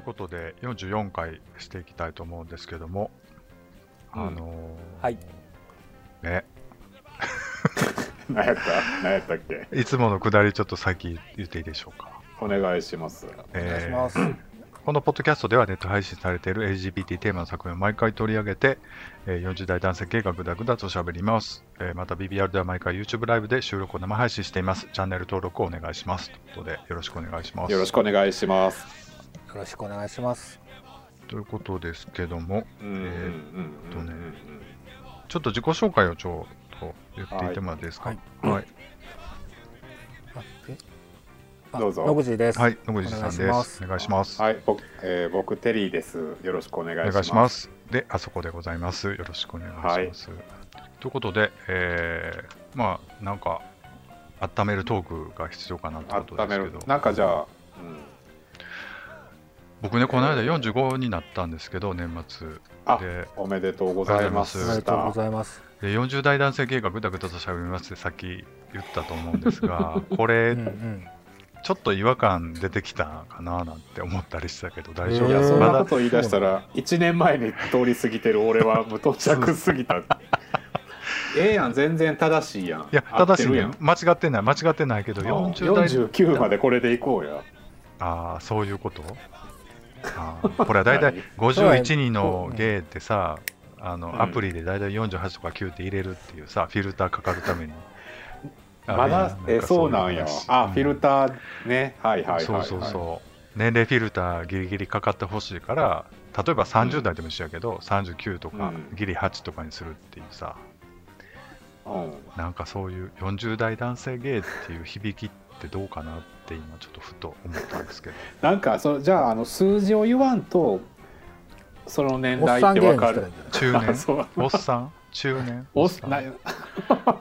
いうことで44回していきたいと思うんですけども、うん。あのーはい。ね。何やった？何やったっけ？いつものくだりちょっと先言っていいでしょうか、お願いします。お願いします、このポッドキャストではネット配信されている LGBT テーマの作品を毎回取り上げて、えー40代男性系がぐだぐだと喋ります、えーまた BBR では毎回 YouTube ライブで収録を生配信しています。チャンネル登録をお願いします。ということでよろしくお願いします。よろしくお願いします。よろしくお願いします。ということですけどもうんうんうんうんとねちょっと自己紹介をちょっと言っていてもらっていいですか？はい。はい、どうぞ。野口です。はい、野口さんです。お願いします。はい、僕、えー僕テリーです。よろしくお願いします。お願いします。で、あそこでございます。よろしくお願いします。ということで、えー、まあ、なんか、温めるトークが必要かなってことで温める。すけど、。なんかじゃあ、僕ね、この間45になったんですけど、年末。あでおめでとうございます。おめでとうございますで40代男性系がぐだぐだと喋りますってさっき言ったと思うんですが、これ、うんうんちょっと違和感出てきたかななんて思ったりしたけど、大丈夫？いや、へーそんまだなこと言い出したら、1年前に通り過ぎてる俺は無頓着すぎた。ええやん、全然正しいやん。いや、正しいね。間違ってない、間違ってないけど、40代49までこれでいこうや。ああ、そういうこと？これは大体51人のゲイってさ、あのうんアプリで大体48とか9って入れるっていうさ、フィルターかかるために。まだ、え、そうなんや。あ、フィルタターね。はいはいはい、はい。そうそうそう。年齢フィルターギリギリかかってほしいから、例えば30代でも一緒やけど、39とかうんギリ8とかにするっていうさ、うん。なんかそういう40代男性ゲイっていう響きってどうかなって今ちょっとふと思ったんですけど。なんかそじゃああの数字を言わんとその年代おってわかる。中年？そう。おっさん？中年？おっさん。な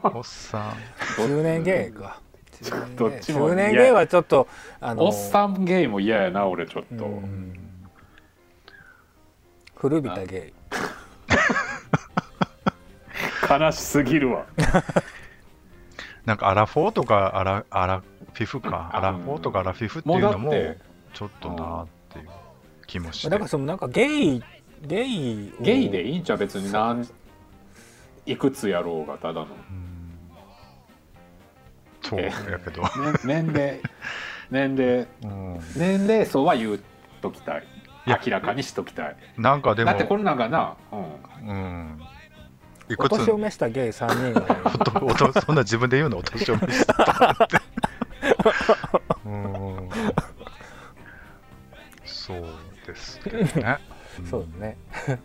おっさん。中年芸か。中年芸どっちも中年芸はちょっとあのおっさんゲイも嫌やな俺ちょっと、うん。古びた芸。悲しすぎるわ。なんかアラフォーとかアラアラフィフか。あアラフォーとかアラフィフっていうのもちょっとなっていう気もしてだからそのなんかゲイゲイをゲイでいいんちゃう？別になんいくつやろうがただの、うん。そうえ。やけど、ね、年齢。年齢。うん。年齢層は言うときたい。明らかにしときたい。なんかでもだってこれなんかな、うん、うん。いおくつ？年を召したゲイ3人そんな自分で言うの？お年を召したってうん。そうですけどね、ん。そうだね。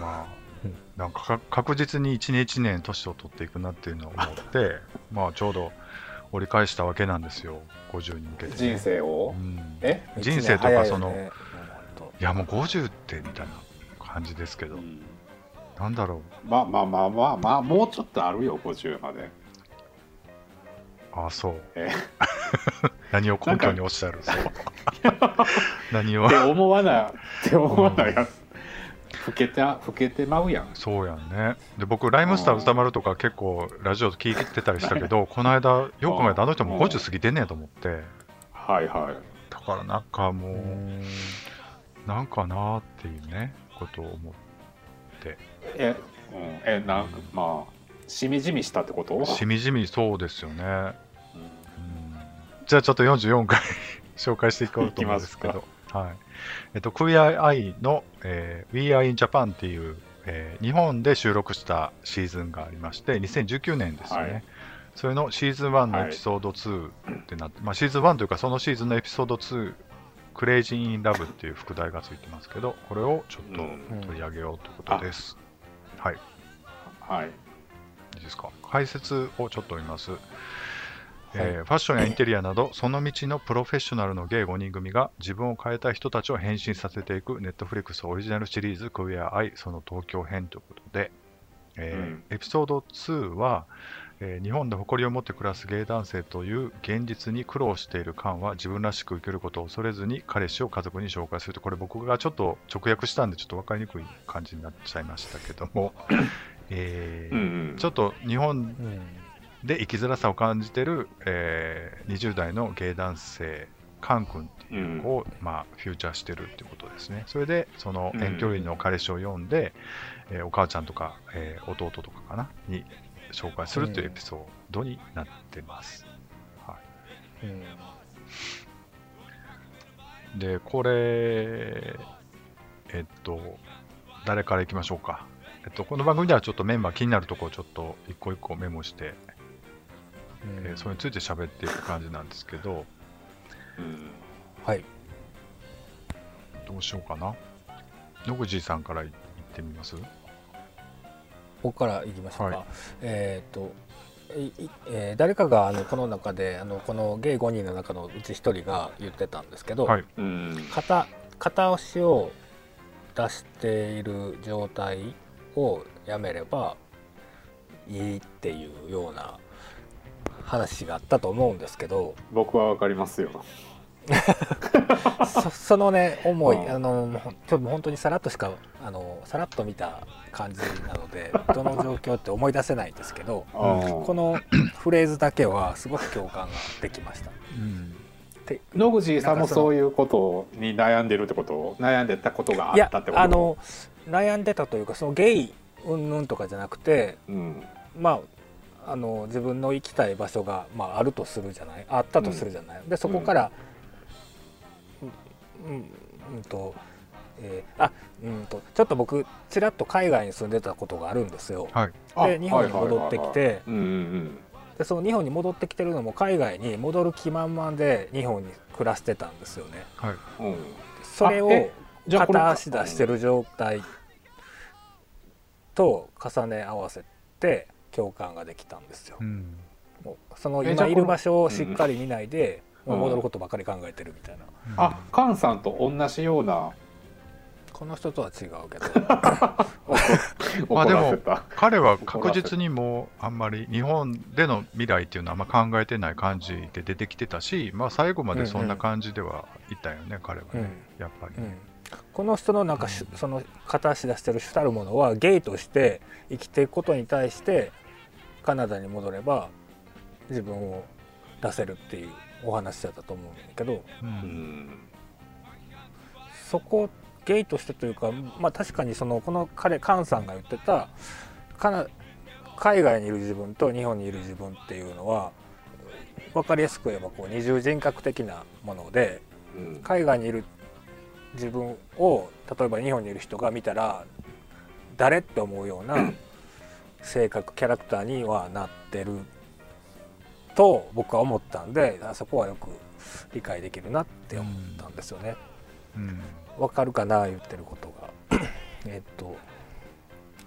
まあうん、なんかか確実に一年一年年を取っていくなっていうのを思って、まあちょうど折り返したわけなんですよ、50に向けて、ね。人生を、うん。え、人生とかそのねいやもう50ってみたいな感じですけど、うん。なんだろう、まあまあまあまあまあもうちょっとあるよ50まであそう。え。何を根拠におっしゃる？そう。何を？って思わない。って思わないや老けて老けてまうやん。そうやんね。で僕、ライムスター歌丸とか結構ラジオ聞いてたりしたけど、この間、よく考えたらあの人も50過ぎてんねやと思って、はいはい。だからなんかもう、うんなんかなーっていうね、ことを思って。え、うん、えなんかまあしみじみしたってこと？しみじみそうですよね。うんうんじゃあちょっと44回 紹介していこうと思うんですけど。はい。えっと、Queer Eye の、えー We Are in Japan っていう、えー日本で収録したシーズンがありまして、2019年ですよね。はいそれのシーズン1のエピソード2ってなって、まあシーズン1というかそのシーズンのエピソード2、 Crazy in Love っていう副題がついてますけど、これをちょっとうん取り上げようということです。はい。はいいいですか？解説をちょっと見ます、えーファッションやインテリアなどその道のプロフェッショナルのゲイ5人組が自分を変えたい人たちを変身させていくネットフリックスオリジナルシリーズ「クイア・アイその東京編」ということで、えーうんエピソード2は、えー日本で誇りを持って暮らすゲイ男性という現実に苦労しているカンは自分らしく生きることを恐れずに彼氏を家族に紹介するとこれ僕がちょっと直訳したんでちょっと分かりにくい感じになっちゃいましたけども、えーうんうんちょっと日本うんで生きづらさを感じてる、えー20代のゲイ男性カン君っていう子を、まあ、フューチャーしてるっていうことですね。それで、その遠距離の彼氏を読んで、えーお母ちゃんとか、えー弟とかかな、に紹介するというエピソードになってます。うんで、これ、えっと、誰からいきましょうか？えっと、この番組ではちょっとメンバー気になるところをちょっと一個一個メモして、うん。えーそれについて喋っていく感じなんですけど、うん。はい。どうしようかな。野口さんからいってみます？僕からいきましょうか、はい。えーっとえー誰かがあのこの中であのこのゲイ5人の中のうち1人が言ってたんですけど、はい。うん。片片足を出している状態をやめればいいっていうような話があったと思うんですけど。僕はわかりますよ。そそのね思いうん。あのちょっと本当にさらっとしかあのさらっと見た感じなので どの状況って思い出せないんですけどこのフレーズだけはすごく共感ができました。うん。野口さんもそういうことに悩んでるってこと悩んでたことがあったってこと？あの悩んでたというかそのゲイ云々とかじゃなくてうんまああの自分の行きたい場所が、まあ、あるとするじゃない？あったとするじゃない、でそこから、うんうんうんとえーあうんとちょっと僕ちらっと海外に住んでたことがあるんですよ。はい。あで日本に戻ってきて、でその日本に戻ってきてるのも海外に戻る気満々で日本に暮らしてたんですよね。はい。うんうんそれを片足出してる状態と重ね合わせて共感ができたんですよ。う。ん。もうその今いる場所をしっかり見ないで、うん。戻ることばかり考えてるみたいな、あ菅さんと同じようなこの人とは違うけど。怒まあでも彼は確実にもうあんまり日本での未来っていうのはあんま考えてない感じで出てきてたし、まあ最後までそんな感じではいたよね、彼はね、うん。やっぱり。うんこの人のなんかしその片足出してる主たるものはゲイとして生きていくことに対してカナダに戻れば自分を出せるっていうお話だったと思うんだけどううんん。そこゲイとしてというかまあ確かにそのこの彼カンさんが言ってたカナ海外にいる自分と日本にいる自分っていうのは分かりやすく言えばこう二重人格的なものでうん。海外にいる自分を例えば日本にいる人が見たら誰って思うような 性格キャラクターにはなってると僕は思ったんであそこはよく理解できるなって思ったんですよね。うん。わかるかな言ってることが。えっと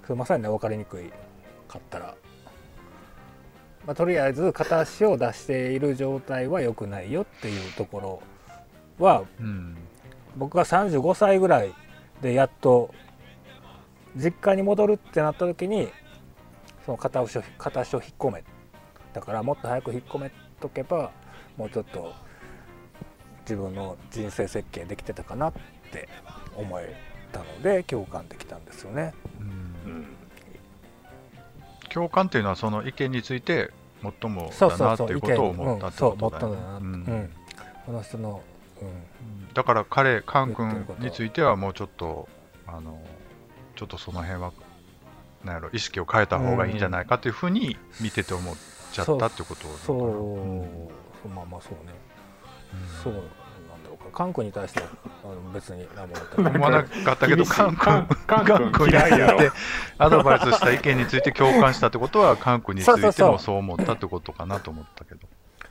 すいませんね分かりにくいかったら、まあ、とりあえず片足を出している状態は良くないよっていうところはうん僕が35歳ぐらいでやっと実家に戻るってなった時にその片足を片足を引っ込め。だからもっと早く引っ込めとけばもうちょっと自分の人生設計できてたかなって思えたので共感できたんですよね。うん。うん共感っていうのはその意見について最もそうだそうそう意見なっていうことを思ったってそうことだよ思ったん。だな、ね。ううん。ん。この人の、うん、だから彼、カン君についてはもうちょっと、あのちょっとその辺は、なんやろ、意識を変えた方がいいんじゃないかというふうに見てて思っちゃったってことそう、う。ん。まあまあそうね、うんそうなんだろう。かカン君に対してはあの別に何も思わなかったけど、カン君、カン君。カン君に嫌いやろ。ついてアドバイスした意見について共感したってことは、カン君についてもそう思ったってことかなと思ったけど。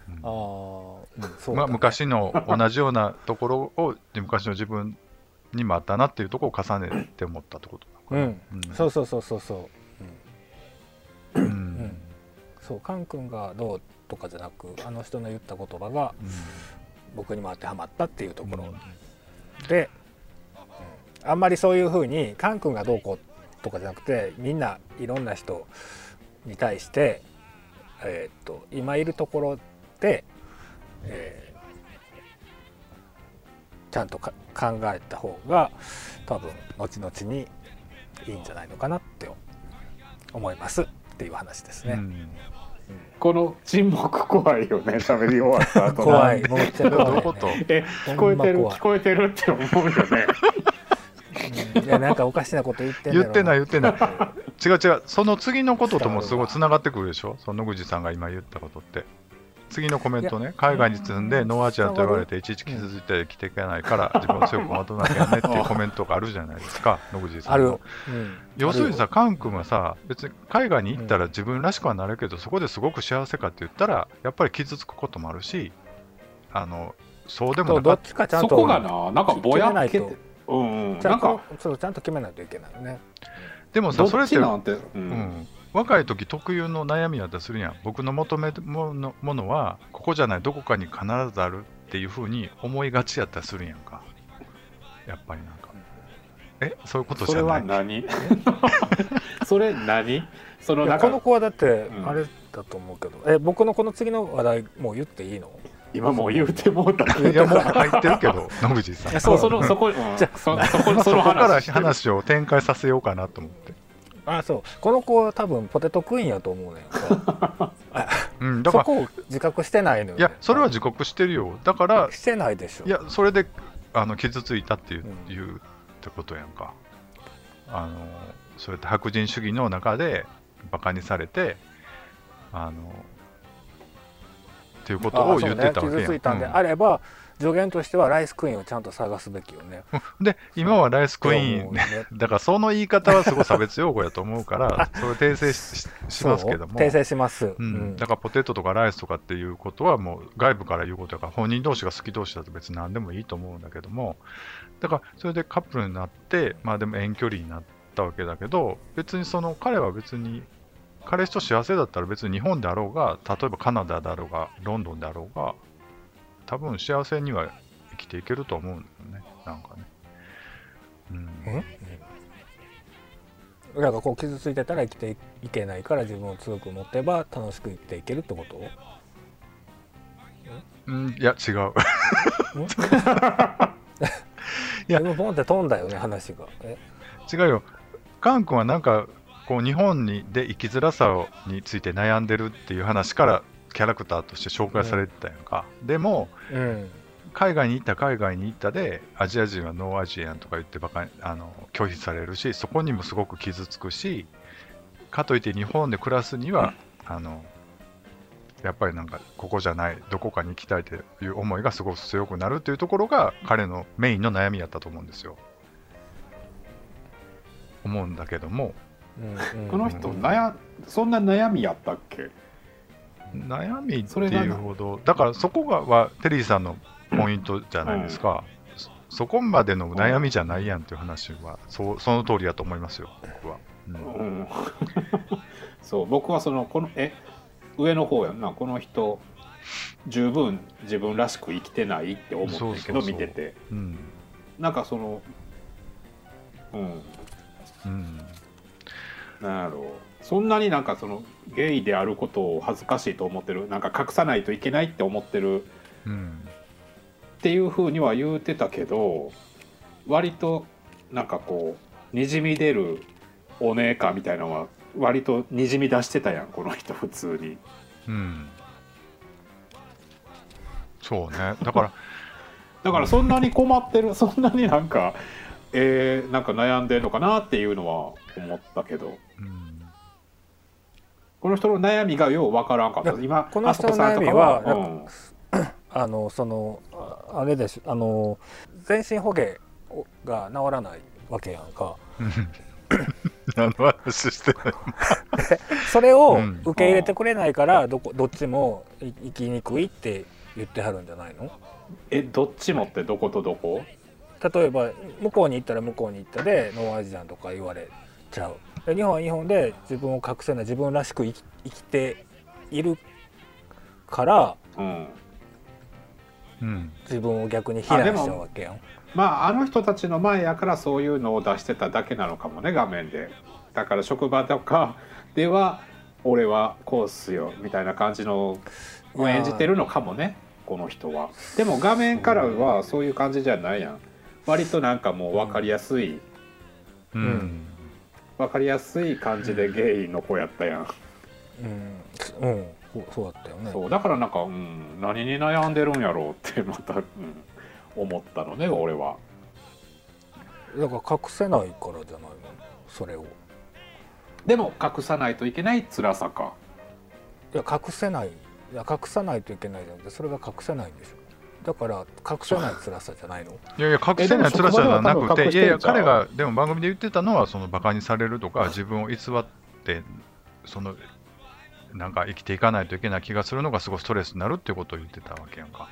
うん。ああ、うん、ね。まあ、昔の同じようなところを昔の自分にもあったなっていうところを重ねて思ったってことうな。のん。かな。そうそうそうそうそう。うん。ううん。んそうカン君がどうとかじゃなくあの人の言った言葉が僕にも当てはまったっていうところで、うん。あんまりそういうふうにカン君がどうこうとかじゃなくてみんないろんな人に対して、えーっと今いるところで、えーちゃんとか考えた方が多分後々にいいんじゃないのかなって思いますっていう話ですね。うん。この沈黙怖いよね喋り終わった後怖い。めっちゃ怖い、ね、どういうこと？え聞こえてる？聞こえてるって思うよね。うん。いやなんかおかしなこと言ってんだろう言ってない言ってない。違う違う。その次のことともすごいつながってくるでしょ？その野口さんが今言ったことって次のコメントね海外に住んでノーアジアンと言われていちいち傷ついて生きていけないから 自分を強くまとめなきゃねっていうコメントがあるじゃないですか野口さんの。ある、うん、要するにさ、あカン君はさ、別に海外に行ったら自分らしくはなるけど、そこですごく幸せかって言ったら、やっぱり傷つくこともあるし、あのそうでもなかっちかちゃんとそこがななんかぼやっけてうんうん。ちゃなんんかとそうちゃんと決めないといけないよね。でもさ、それって、ちなんてううん。ん、若い時特有の悩みやったりするやん。僕の求めるものものは、ここじゃない、どこかに必ずあるっていうふうに思いがちやったりするやんか。やっぱりなんか。えそういうことそれじゃな。はい何 それ何？そのいなんかやこの子はだってうんあれだと思うけど、え僕のこの次の話題もう言っていいの？今もう言うてもうたいや、もう入ってるけど、野口さん。そうそのそこ、うん、じゃそそこそのそこから話話を展開させようかなと思って。あそう。この子は多分ポテトクイーンやと思うねん。か うん、だから、そこを自覚してないのよ、いや、それは自覚してるよ。だから、してないでしょ。いや、それであの傷ついたっていう,、うん言うってことやんか。あのそうやって白人主義の中でバカにされて、あのっていうことを言ってたわけやん。あそうね、傷ついたんでうん。あれば助言としてはライスクイーンをちゃんと探すべきよね。で、今はライスクイーン、ね。だからその言い方はすごい差別用語やと思うから、それ訂正しししますけども。訂正します、ううん。ん、だからポテトとかライスとかっていうことはもう外部から言うことだから本人同士が好き同士だと別に何でもいいと思うんだけども。だからそれでカップルになってまあでも遠距離になったわけだけど別にその彼は別に彼氏と幸せだったら別に日本であろうが例えばカナダだろうがロンドンであろうが多分幸せには生きていけると思うんだよね。なんかね。うん。だからこう傷ついてたら生きていけないから自分を強く持てば楽しく生きていけるってこと？うん、いや違う。いや。自分ポンって飛んだよね話が。え？違うよ。カン君はなんかこう日本にで生きづらさについて悩んでるっていう話からキャラクターとして紹介されてたやんか。でもうん。海外に行った海外に行ったでアジア人はノーアジアンとか言ってバカにあの拒否されるしそこにもすごく傷つくしかといって日本で暮らすには、あのやっぱりなんかここじゃないどこかに行きたいという思いがすごく強くなるっていうところが彼のメインの悩みやったと思うんですよ。思うんだけども。うんうん。この人悩そんな悩みやったっけ？悩みっていうほどだからそこがはテリーさんのポイントじゃないですか、そそこまでの悩みじゃないやんっていう話はそうその通りだと思いますよ僕は、うん。うん。そう僕はそのこのえ上の方やんな。この人十分自分らしく生きてないって思ってるけど見てて。うん。なんかそのうん。うん。なんやろうそんなになんかそのゲイであることを恥ずかしいと思ってるなんか隠さないといけないって思ってるうんっていうふうには言うてたけど割となんかこうにじみ出るお姉かみたいなのは割とにじみ出してたやんこの人普通に。うん。そうね。だから だからそんなに困ってるそんなになんか、えー、なんか悩んでるのかなっていうのは思ったけど。うんこの人の悩みがようわからんかった。今この人の悩みはうん。あのそのああれでしあの全身捕鯨が治らないわけやんか。何の話してない それをうん。受け入れてくれないからどこどっちもい生きにくいって言ってはるんじゃないの？えどっちもってどことどこ？例えば向こうに行ったら向こうに行ったでノーアジアンとか言われちゃう。で日本は日本で自分を隠せない自分らしく生き生きているからうん。うん。自分を逆に非難しちゃうわけやんまああの人たちの前やからそういうのを出してただけなのかもね画面で。だから職場とかでは俺はこうっすよみたいな感じのを演じてるのかもねこの人は。でも画面からはそういう感じじゃないやん。割となんかもう分かりやすい。うん、うん分かりやすい感じでゲイの子やったやん。うん、うん、そうそうだったよね。そうだからなんか、うん、何に悩んでるんやろうってまた、うん、思ったのね俺は。だから隠せないからじゃないのそれを。でも隠さないといけない辛さか。いや隠せない。いや隠さないといけないじゃなくてそれが隠せないんでしょだから隠せない辛さじゃないの？いやいや、隠せない辛さじゃなくて、いやいや、彼がでも番組で言ってたのは、そのバカにされるとか、自分を偽って、そのなんか生きていかないといけない気がするのがすごいストレスになるっていうことを言ってたわけやんか。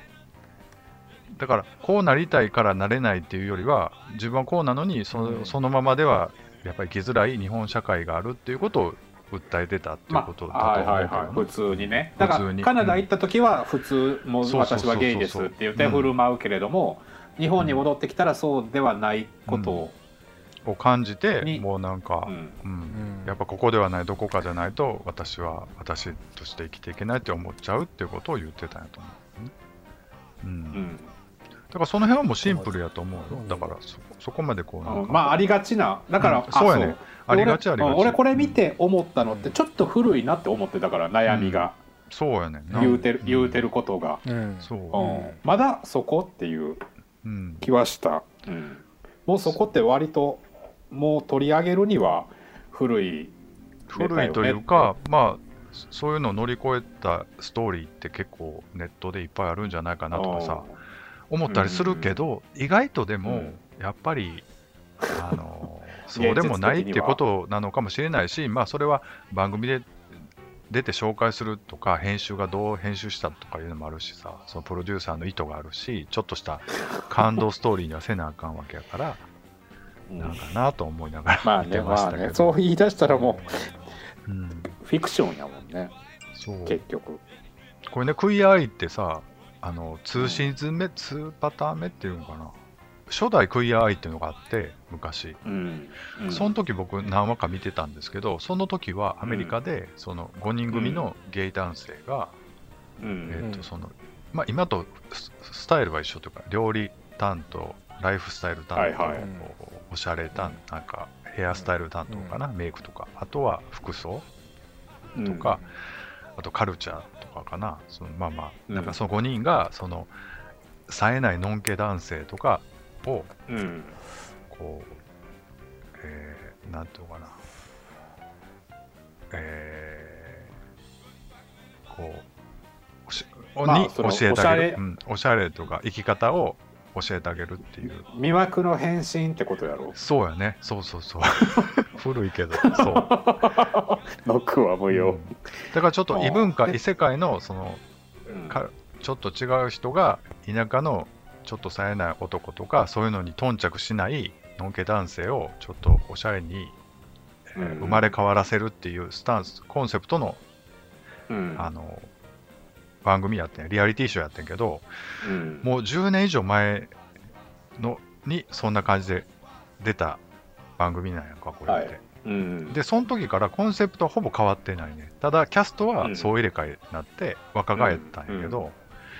だから、こうなりたいからなれないっていうよりは、自分はこうなのにその、うんそのままではやっぱり生きづらい日本社会があるっていうことを訴えてたっていうことだと思うけどはいはいはい。普通にね。だからカナダ行った時は普通もう私はゲイですって言って振る舞うけれども日本に戻ってきたらそうではないことを、を感じて、にもうなんか、うん。うん。うんやっぱここではないどこかじゃないと私は私として生きていけないって思っちゃうっていうことを言ってたんやと思う、うん。うん。だからその辺はもうシンプルやと思うよ。だからそそこまでこうなんか、うんまあありがちなだから、うん。そうやねありがちありがち。俺これ見て思ったのってちょっと古いなって思ってたから悩みが、そうやね言うてるん。言うてることが、うん。そう、うん。まだそこっていううん、気はした、うん。もうそこって割ともう取り上げるには古い古いというかまあそういうのを乗り越えたストーリーって結構ネットでいっぱいあるんじゃないかなとかさ思ったりするけど、意外とでもうん。やっぱり、あのそうでもないっていうことなのかもしれないし、まあ、それは番組で出て紹介するとか編集がどう編集したとかいうのもあるしさそのプロデューサーの意図があるしちょっとした感動ストーリーにはせなあかんわけやからうんなんかなと思いながまあら見てねまあましたけど、ねそう言い出したらもううん、フィクションやもんね。そう。結局。これねクイアアイってさあの2シーズン目2パターン目っていうのかな初代クイアアイっていうのがあって昔。うん、うん。その時僕何話か見てたんですけどその時はアメリカでその5人組のゲイ男性が、うん。えとそのまあ、今とススタイルは一緒というか料理担当ライフスタイル担当、はいはい。おしゃれ担なんかヘアスタイル担当かな、メイクとか。あとは服装うん。とか、あとカルチャーとかかな。そのまあまうん。あなんかその5人がその冴えないのんけ男性とかをうん。こう、えー、なんていうのかな、えー、こう、おしまあその教えてあげる。おしゃれ。うん、おしゃれとか生き方を教えてあげるっていう。魅惑の変身ってことやろ？そうやね、そうそうそう。古いけど、そう。ノックは無用、だからちょっと異文化、異世界のそのうん。かちょっと違う人が田舎のちょっと冴えない男とかそういうのに頓着しないのんけ男性をちょっとおしゃれに、えーうん。生まれ変わらせるっていうスタンスコンセプトのうん。あの番組やってんリアリティショーやってんけどうん。もう10年以上前のにそんな感じで出た番組なんやんかこれって、はい。うん。でその時からコンセプトはほぼ変わってないね。ただキャストはうん。総入れ替えになって若返ったんやけど、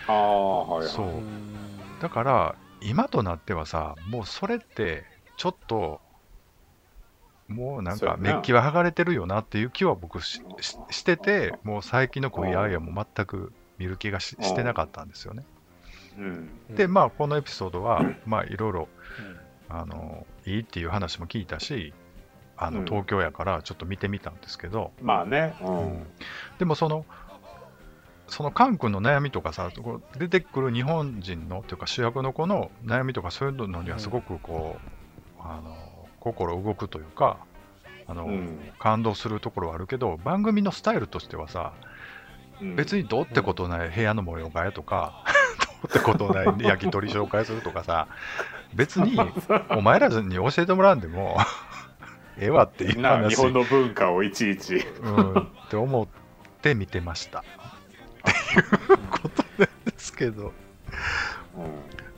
ああはいはい。そう。うんだから今となってはさもうそれってちょっともうなんかメッキは剥がれてるよなっていう気は僕しししててもう最近のクイアアイアも全く見る気がししてなかったんですよね。うんでまあこのエピソードはまあいろいろあのいいっていう話も聞いたしあのうん東京やからちょっと見てみたんですけど、まあねううんんでもそのそのカン君の悩みとかさ出てくる日本人のというか主役の子の悩みとかそういうのにはすごくこう、あの心動くというかあの、うん。感動するところはあるけど番組のスタイルとしてはさうん。別にどうってことない部屋の模様替えとか、どうってことない 焼き鳥紹介するとかさ別にお前らに教えてもらうんでも ええわっていうな話日本の文化をいちいち。うん、って思って見てました。っていうことですけど、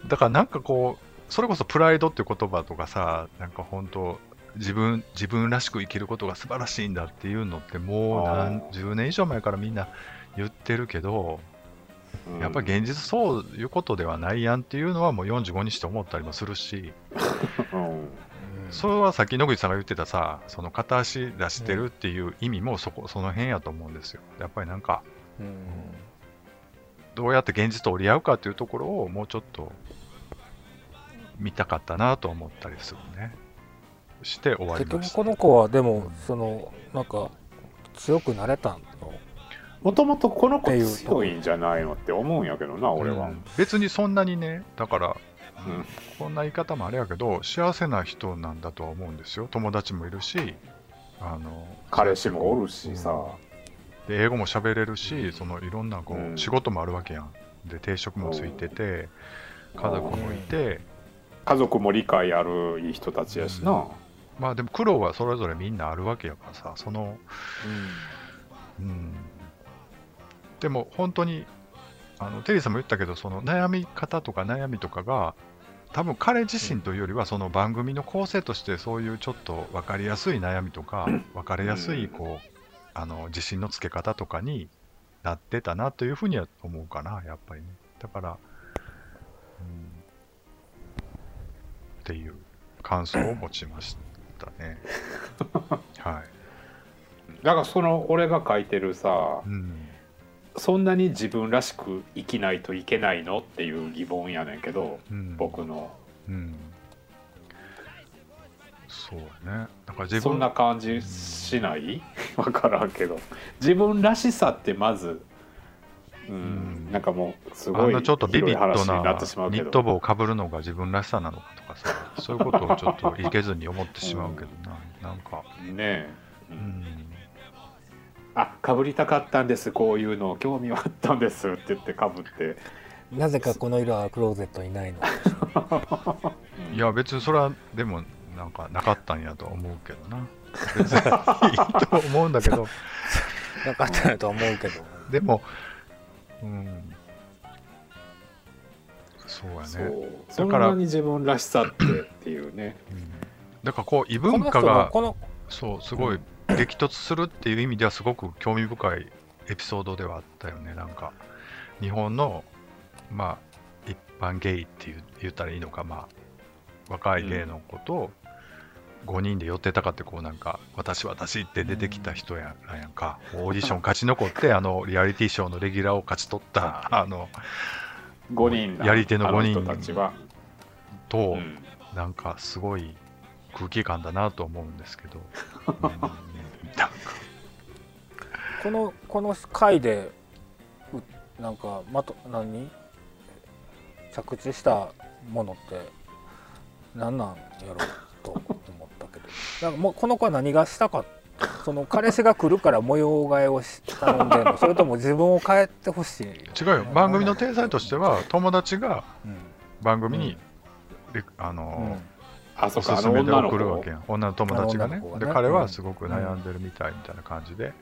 だからなんかこう、それこそプライドっていう言葉とかさ、なんか本当、自分自分らしく生きることが素晴らしいんだっていうのって、もう何あー。十年以上前からみんな言ってるけど、うん。やっぱり現実そういうことではないやんっていうのは、もう45にして思ったりもするし、うん。うん。それはさっき野口さんが言ってたさその片足出してるっていう意味もそこその辺やと思うんですよ。やっぱりなんかうんどうやって現実と折り合うかっていうところをもうちょっと見たかったなと思ったりするね。して終わり結局ました。この子はでもそのなんか強くなれたの？もともとこの子強いんじゃないのって思うんやけどな俺は、うん別にそんなにねだから、うん。こんな言い方もあれやけど幸せな人なんだとは思うんですよ。友達もいるしあの彼氏もおるしさ、で英語も喋れるしそのいろんなこう、うん。仕事もあるわけやん。で定職もついてて家族もいて。家族も理解あるいい人たちやしな、まあでも苦労はそれぞれみんなあるわけやからさそのうん。でも本当にあのテリーさんも言ったけどその悩み方とか悩みとかが多分彼自身というよりはその番組の構成としてそういうちょっと分かりやすい悩みとか 分かりやすいこうあの自信のつけ方とかになってたなというふうには思うかなやっぱりね。だから、うん、っていう感想を持ちましたね。はい、だからその俺が書いてるさうん。そんなに自分らしく生きないといけないの？っていう疑問やねんけどうん、僕の。うん。そうやね。だから自分そんな感じしない？わからんけど。自分らしさってまずうん、うん。なんかもうすあごいんなちょっとビビッドななってしまうけど。ニット帽をかぶるのが自分らしさなのかとかさ、そういうことをちょっといけずに思ってしまうけどな。なんか、ねえ、ううん。ん。あかぶりたかったんです。こういうの。興味はあったんです。って言ってかぶって。なぜかこの色はクローゼットにないの。いや、別にそれは、でも、なんか、なかったんやと思うけどな。別にいいと思うんだけど、なかったなとは思うけど。でも、うん。そうやそね。うそんなに自分らしさってっていうね。うん。だからこう異文化がのこのそうすごい激突するっていう意味ではすごく興味深いエピソードではあったよね。なんか日本のまあ一般ゲイっていう言ったらいいのかまあ若いゲイの子と5人で寄ってたかってこうなんか私私って出てきた人やなんやんか。オーディション勝ち残ってあのリアリティショーのレギュラーを勝ち取ったあの5人やり手のあ五人人たちは、と、うん。なんかすごい空気感だなと思うんですけど、このこの回でうなんかまと何？着地したものって何なんやろうとなんかもうこの子は何がしたかその彼氏が来るから模様替えをし頼んでんのそれとも自分を変えてほしい、違うよ。番組の体裁としては友達がうん番組に、レあのあそっかあのおすすめ送るわけやん。女の友達がね。ね。で彼はすごく悩んでるみたいみたいな感じで、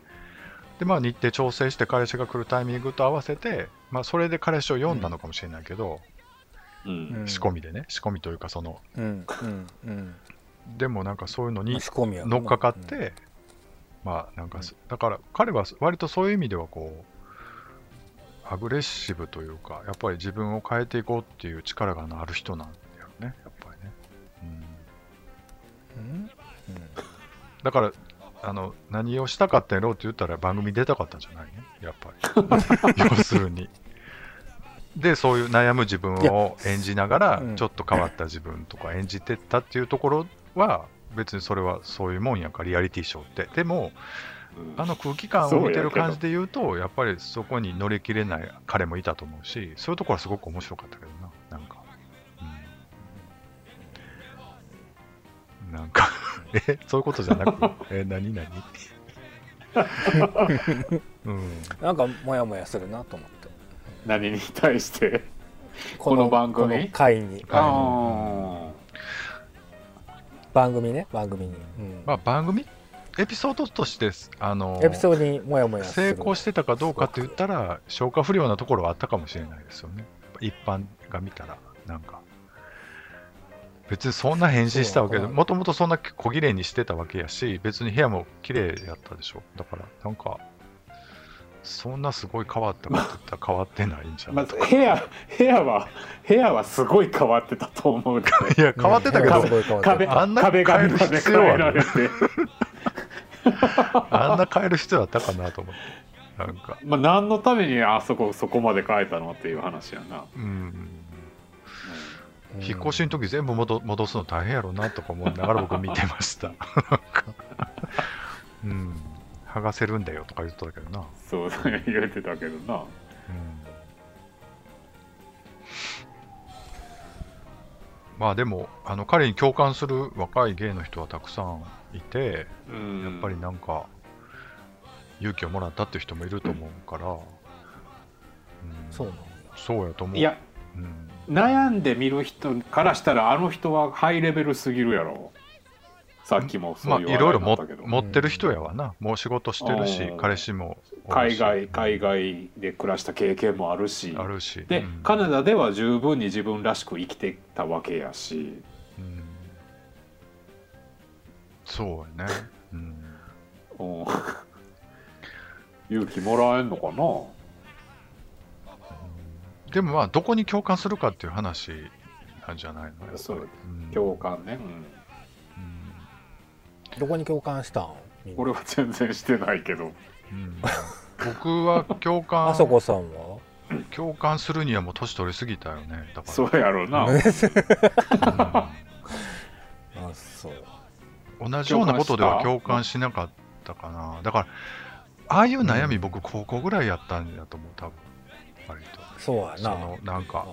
でまあ日程調整して彼氏が来るタイミングと合わせて、まあ、それで彼氏を読んだのかもしれないけど、うん。うん。仕込みでね。仕込みというかそのうん。うん。うんでもなんかそういうのに乗っかかって、まあなんかす、だから彼は割とそういう意味ではこうアグレッシブというかやっぱり自分を変えていこうっていう力がある人なんだよねやっぱりね、うん、うん？うん。だからあの何をしたかったんやろうって言ったら番組出たかったんじゃないねやっぱり。要するに。でそういう悩む自分を演じながらうん。ちょっと変わった自分とか演じてったっていうところは別にそれはそういうもんやんかリアリティショーって。でもあの空気感を見てる感じで言うとやっぱりそこに乗り切れない彼もいたと思うしそういうところはすごく面白かったけどな。なんか、うん、なんか え？そういうことじゃなく え何？何？うん。なんかモヤモヤするなと思って。何に対して？この番組？この回に。あ番組ね番組に、うん。まあ番組？エピソードとしてあのエピソードにモヤモヤする。成功してたかどうかって言ったら消化不良なところはあったかもしれないですよね。一般が見たらなんか。別にそんな返信したわけでもともとそんな小綺麗にしてたわけやし別に部屋も綺麗やったでしょ。だからなんかそんなすごい変わったかって言ったら変わってないんじゃん、まず部屋部屋は部屋はすごい変わってたと思うで いや変わってたけど、壁あんな変える必要ある。られて。あんな変える必要あったかなと思って。なんか。まあ何のためにあそこそこまで変えたのっていう話やな、うん。うん。引っ越しの時全部戻戻すの大変やろうなとか思いながら僕見てました。うん剥がせるんだよとか言ってたけどな、そう言ってたけどな。うん。まあでもあの彼に共感する若い芸の人はたくさんいてうん。やっぱりなんか勇気をもらったっていう人もいると思うから、うん。そうなんだそうやと思う。いやうん。悩んで見る人からしたらあの人はハイレベルすぎるやろさっきもそまあいういうろいろも話だったけど、持ってる人やわな、もう仕事してるしうん。彼氏も海し。外海外で暮らした経験もあるし。あるし。で、うん。カナダでは十分に自分らしく生きてたわけやし。うん。そうやね、うん、うん。勇気もらえんのかな？でもまあどこに共感するかっていう話なんじゃないの？そううん。共感ね、どこに共感したん？俺は全然してないけど。うん。僕は共感あそこさんは？共感するにはもう年取りすぎたよね。だかそうやろうな、ら、あそう。うん同じようなことでは共感しなかったかな。だからああいう悩み僕高校ぐらいやったんやと思う多分割と。そうやな。そのなんか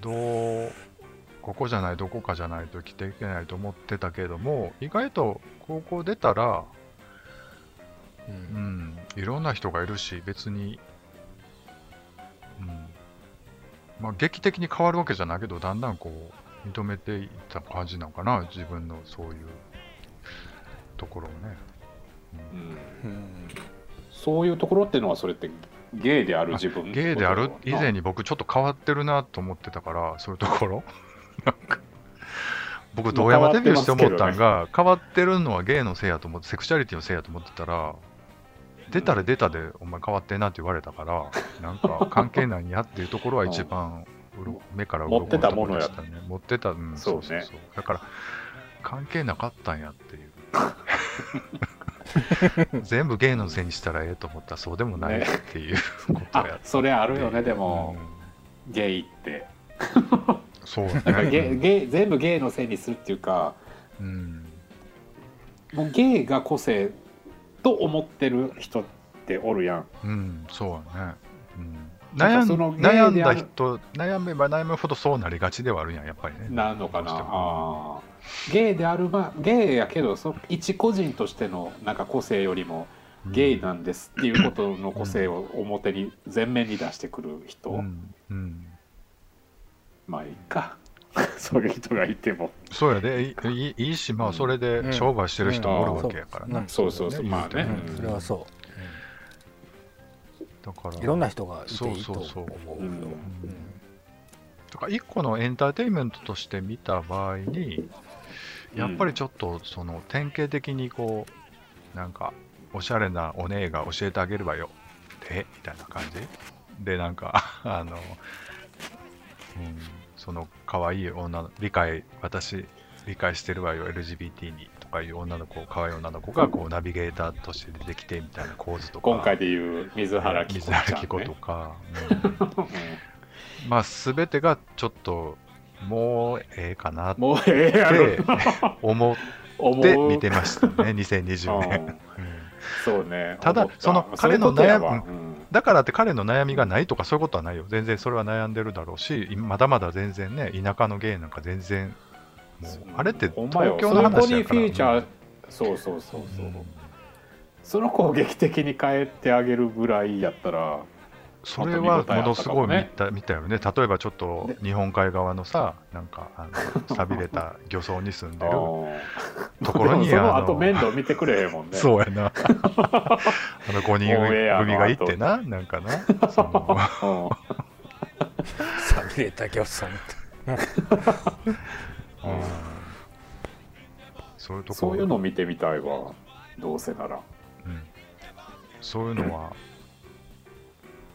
どうここじゃないどこかじゃないと生きていけないと思ってたけども意外と高校出たら、ううんん、いろんな人がいるし別に、うん。まあ、劇的に変わるわけじゃないけどだんだんこう認めていった感じなのかな自分のそういうところをね。うん。うん。そういうところっていうのはそれってゲイである自分ゲイである以前にに僕ちょっと変わってるなと思ってたからそういうところ。なんか僕遠山デビューして思ったんが変わってるのはゲイのせいやと思ってセクシャリティのせいやと思ってたら出たら出たでお前変わってんなって言われたからなんか関係ないんやっていうところは一番目から鱗持ってたものや。ところでしたね持ってた、うん、そうね。だから関係なかったんやっていう。全部ゲイのせいにしたらええと思ったらそうでもないっていうことやあそれあるよねでも、うん。ゲイってそうなんかね。ゲイゲイ全部ゲイのせいにするっていうかうん。もうゲイが個性と思ってる人っておるやんうん、そうやね。うん、悩ん悩んだ人、悩めば悩むほどそうなりがちではあるやん、やっぱりね。なのかな？あーゲイであるまゲイやけどそ一個人としてのなんか個性よりもゲイなんですっていうことの個性を表に前面に出してくる人、うん、うん。まあいいか。そういう人がいても。そうやで、いいいし、まあ、それで商売してる人もおるわけやからな。うん。そうそうそう。まあね。うん。それはそだから、ういろんな人がいていいとそう。そう思うよそう。うん。だから一個のエンターテインメントとして見た場合に、やっぱりちょっとその典型的にこう、なんか、おしゃれなお姉が教えてあげるわよ。で、みたいな感じ。で、なんか、あの、うん、その可愛い女の、理解、私、理解してるわよ、LGBT にとかいう女の子、可愛い女の子がこうナビゲーターとして出てきてみたいな構図とか、今回でいう水原希子ね、原希子とか、うん。まあ、すべてがちょっと、もうええかなっもうええやろ。て思っ思てう見てましたね、2020年。そうね。ただその彼のそういうことやわ。悩むだからって彼の悩みがないとかそういうことはないよ。全然それは悩んでるだろうし、今まだまだ全然ね、田舎の芸なんか全然、もうう。んあれって東京の話やから。その子にフィーチャーそうそうそうそう、その子を劇的に変えてあげるぐらいやったらそれはものすごい見ねた。見たよね。例えばちょっと日本海側のさ、なんかあの寂れた漁村に住んでるところにあの後面倒見てくれへんもんね。そうやな。あの5人組が行ってな、なんかな。その。さびれた漁村。うん。そういうとこそういうの見てみたいわ。どうせなら。うん。そういうのは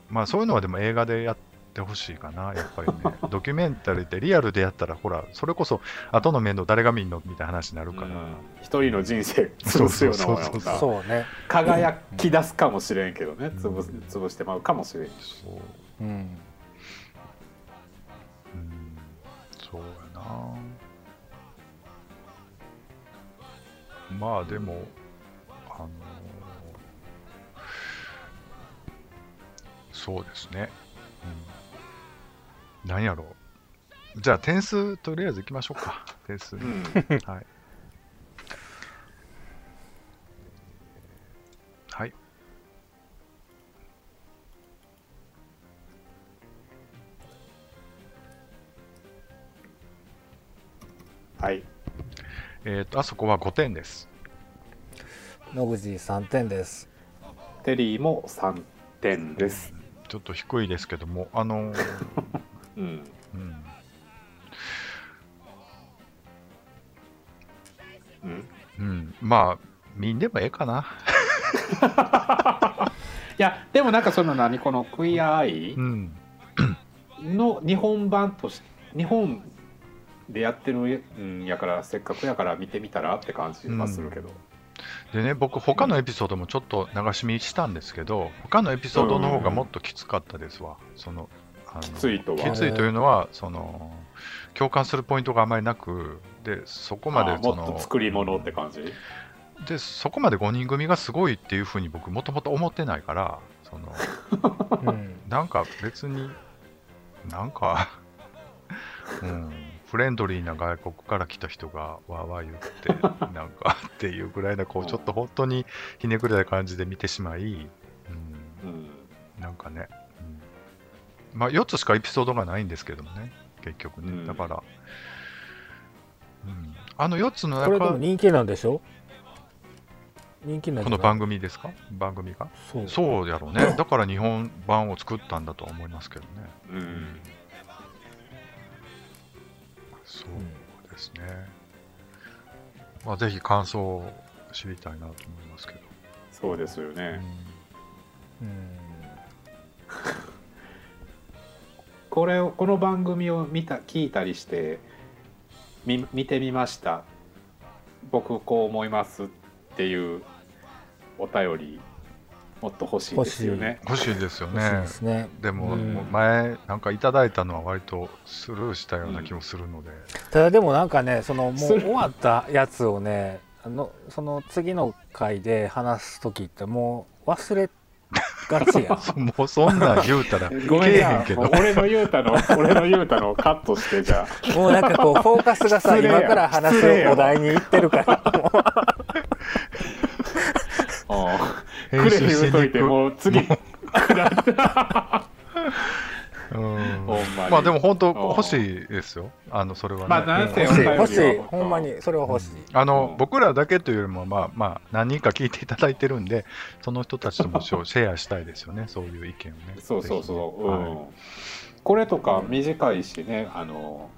まあそういうのはでも映画でやってほしいかな、やっぱりね。ドキュメンタリーってリアルでやったら、ほら、それこそ後の面倒誰が見んのみたいな話になるから。うん一人の人生潰すようなものそうそうそうがさそうね輝き出すかもしれんけどねん潰す潰してまうかもしれんそう。うんうん、そうやな。まあでも、そうですね。うん、何やろう。じゃあ点数とりあえずいきましょうか。点数。うんはい。はい。はいえっ、と、あそこは5点です。野口3点ですテリーも3点ですちょっと低いですけども、あのーうん。うん、うん。うん、まあ、見んでもええかな。いやでもなんかその何この「クイアアイうん。の日本版として日本でやってるんやからせっかくやから見てみたらって感じはするけど、でね、僕、他のエピソードもちょっと流し見したんですけど、他のエピソードの方がもっときつかったですわ。そのあのきついとは。きついというのは、その共感するポイントがあまりなく、でそこまでそのもっと作り物って感じ？でそこまで5人組がすごいっていうふうに僕、もともと思ってないから、そのうん。なんか別に、なんか、うん、フレンドリーな外国から来た人がわーわー言って、なんかっていうぐらいな、こう、ちょっと本当にひねくれた感じで見てしまい、うん、うん。なんかね、うん、まあ4つしかエピソードがないんですけどもね、結局ね。うん。だから、うん、あの4つのこれでも中、人気なんでしょ？人気なんこの番組ですか？番組が？そう。そうやろうね。だから日本版を作ったんだとは思いますけどね。うんそうですね。まあ、ぜひ感想を知りたいなと思いますけど。そうですよね、うん これをこの番組を見た聞いたりしてみ見てみました僕こう思いますっていうお便りもっと欲しいですよね。欲しい。ですよね。で。すね。でも、前、なんかいただいたのは割とスルーしたような気もするので。ただでもなんかねそのもう終わったやつをねあのその次の回で話す時ってもう忘れがちやん。もうそんなん言うたら、ごめんけえへんけど。なもう。俺の言うたの 俺の言うたのをカットしてじゃあ。もうなんかこうフォーカスがさ今から話すお題にいってるからく。れ言うといてもう次。くら うん。まに。まあでも本当うん。欲しいですよ。あのそれはね。まあなんせ欲しいほんまにそれは欲しい、あの、うん。僕らだけというよりも、まあまあ、何人か聞いていただいてるんで、その人たちともシェシェアしたいですよね、そういう意見をね。そうそうそう、ね。うん。これとか短いしねあの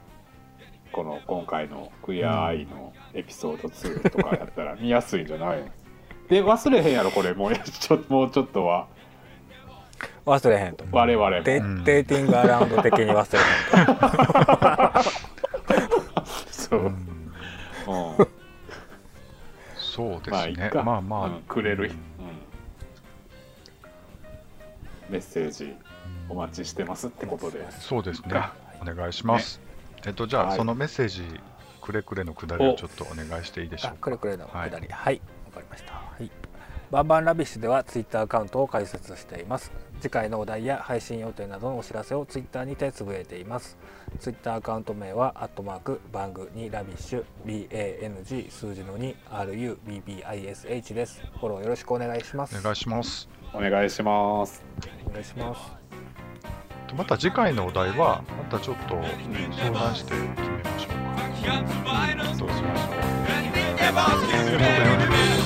この今回の「クイアアイ」のエピソード2とかやったら見やすいんじゃない？で忘れへんやろこれ。もうちょもうちょっとは。忘れへんと。我々も。デうん。デーティングアラウンド的に忘れへんとそう、ううん。んそうですね。まあいっか。まあまあ、うん。くれる、うん。うん。メッセージお待ちしてますってことで。そうですね。か。お願いします。えっと、じゃあ、はい。そのメッセージ、くれくれのくだりをちょっとお願いしていいでしょあうか？くれくれのくだり。はい。わ、かりました。はい。バンバンラビッシュではツイッターアカウントを開設しています。次回のお題や配信予定などのお知らせをツイッターにてつぶやいています。ツイッターアカウント名はアットマークバングにラビッシュ BANG 数字の 2RUBBISH です。フォローよろしくお願いします。お願いします。お願いします。お願いします。また次回のお題は、またちょっと相談して決めましょうか。どうしましょう。Ever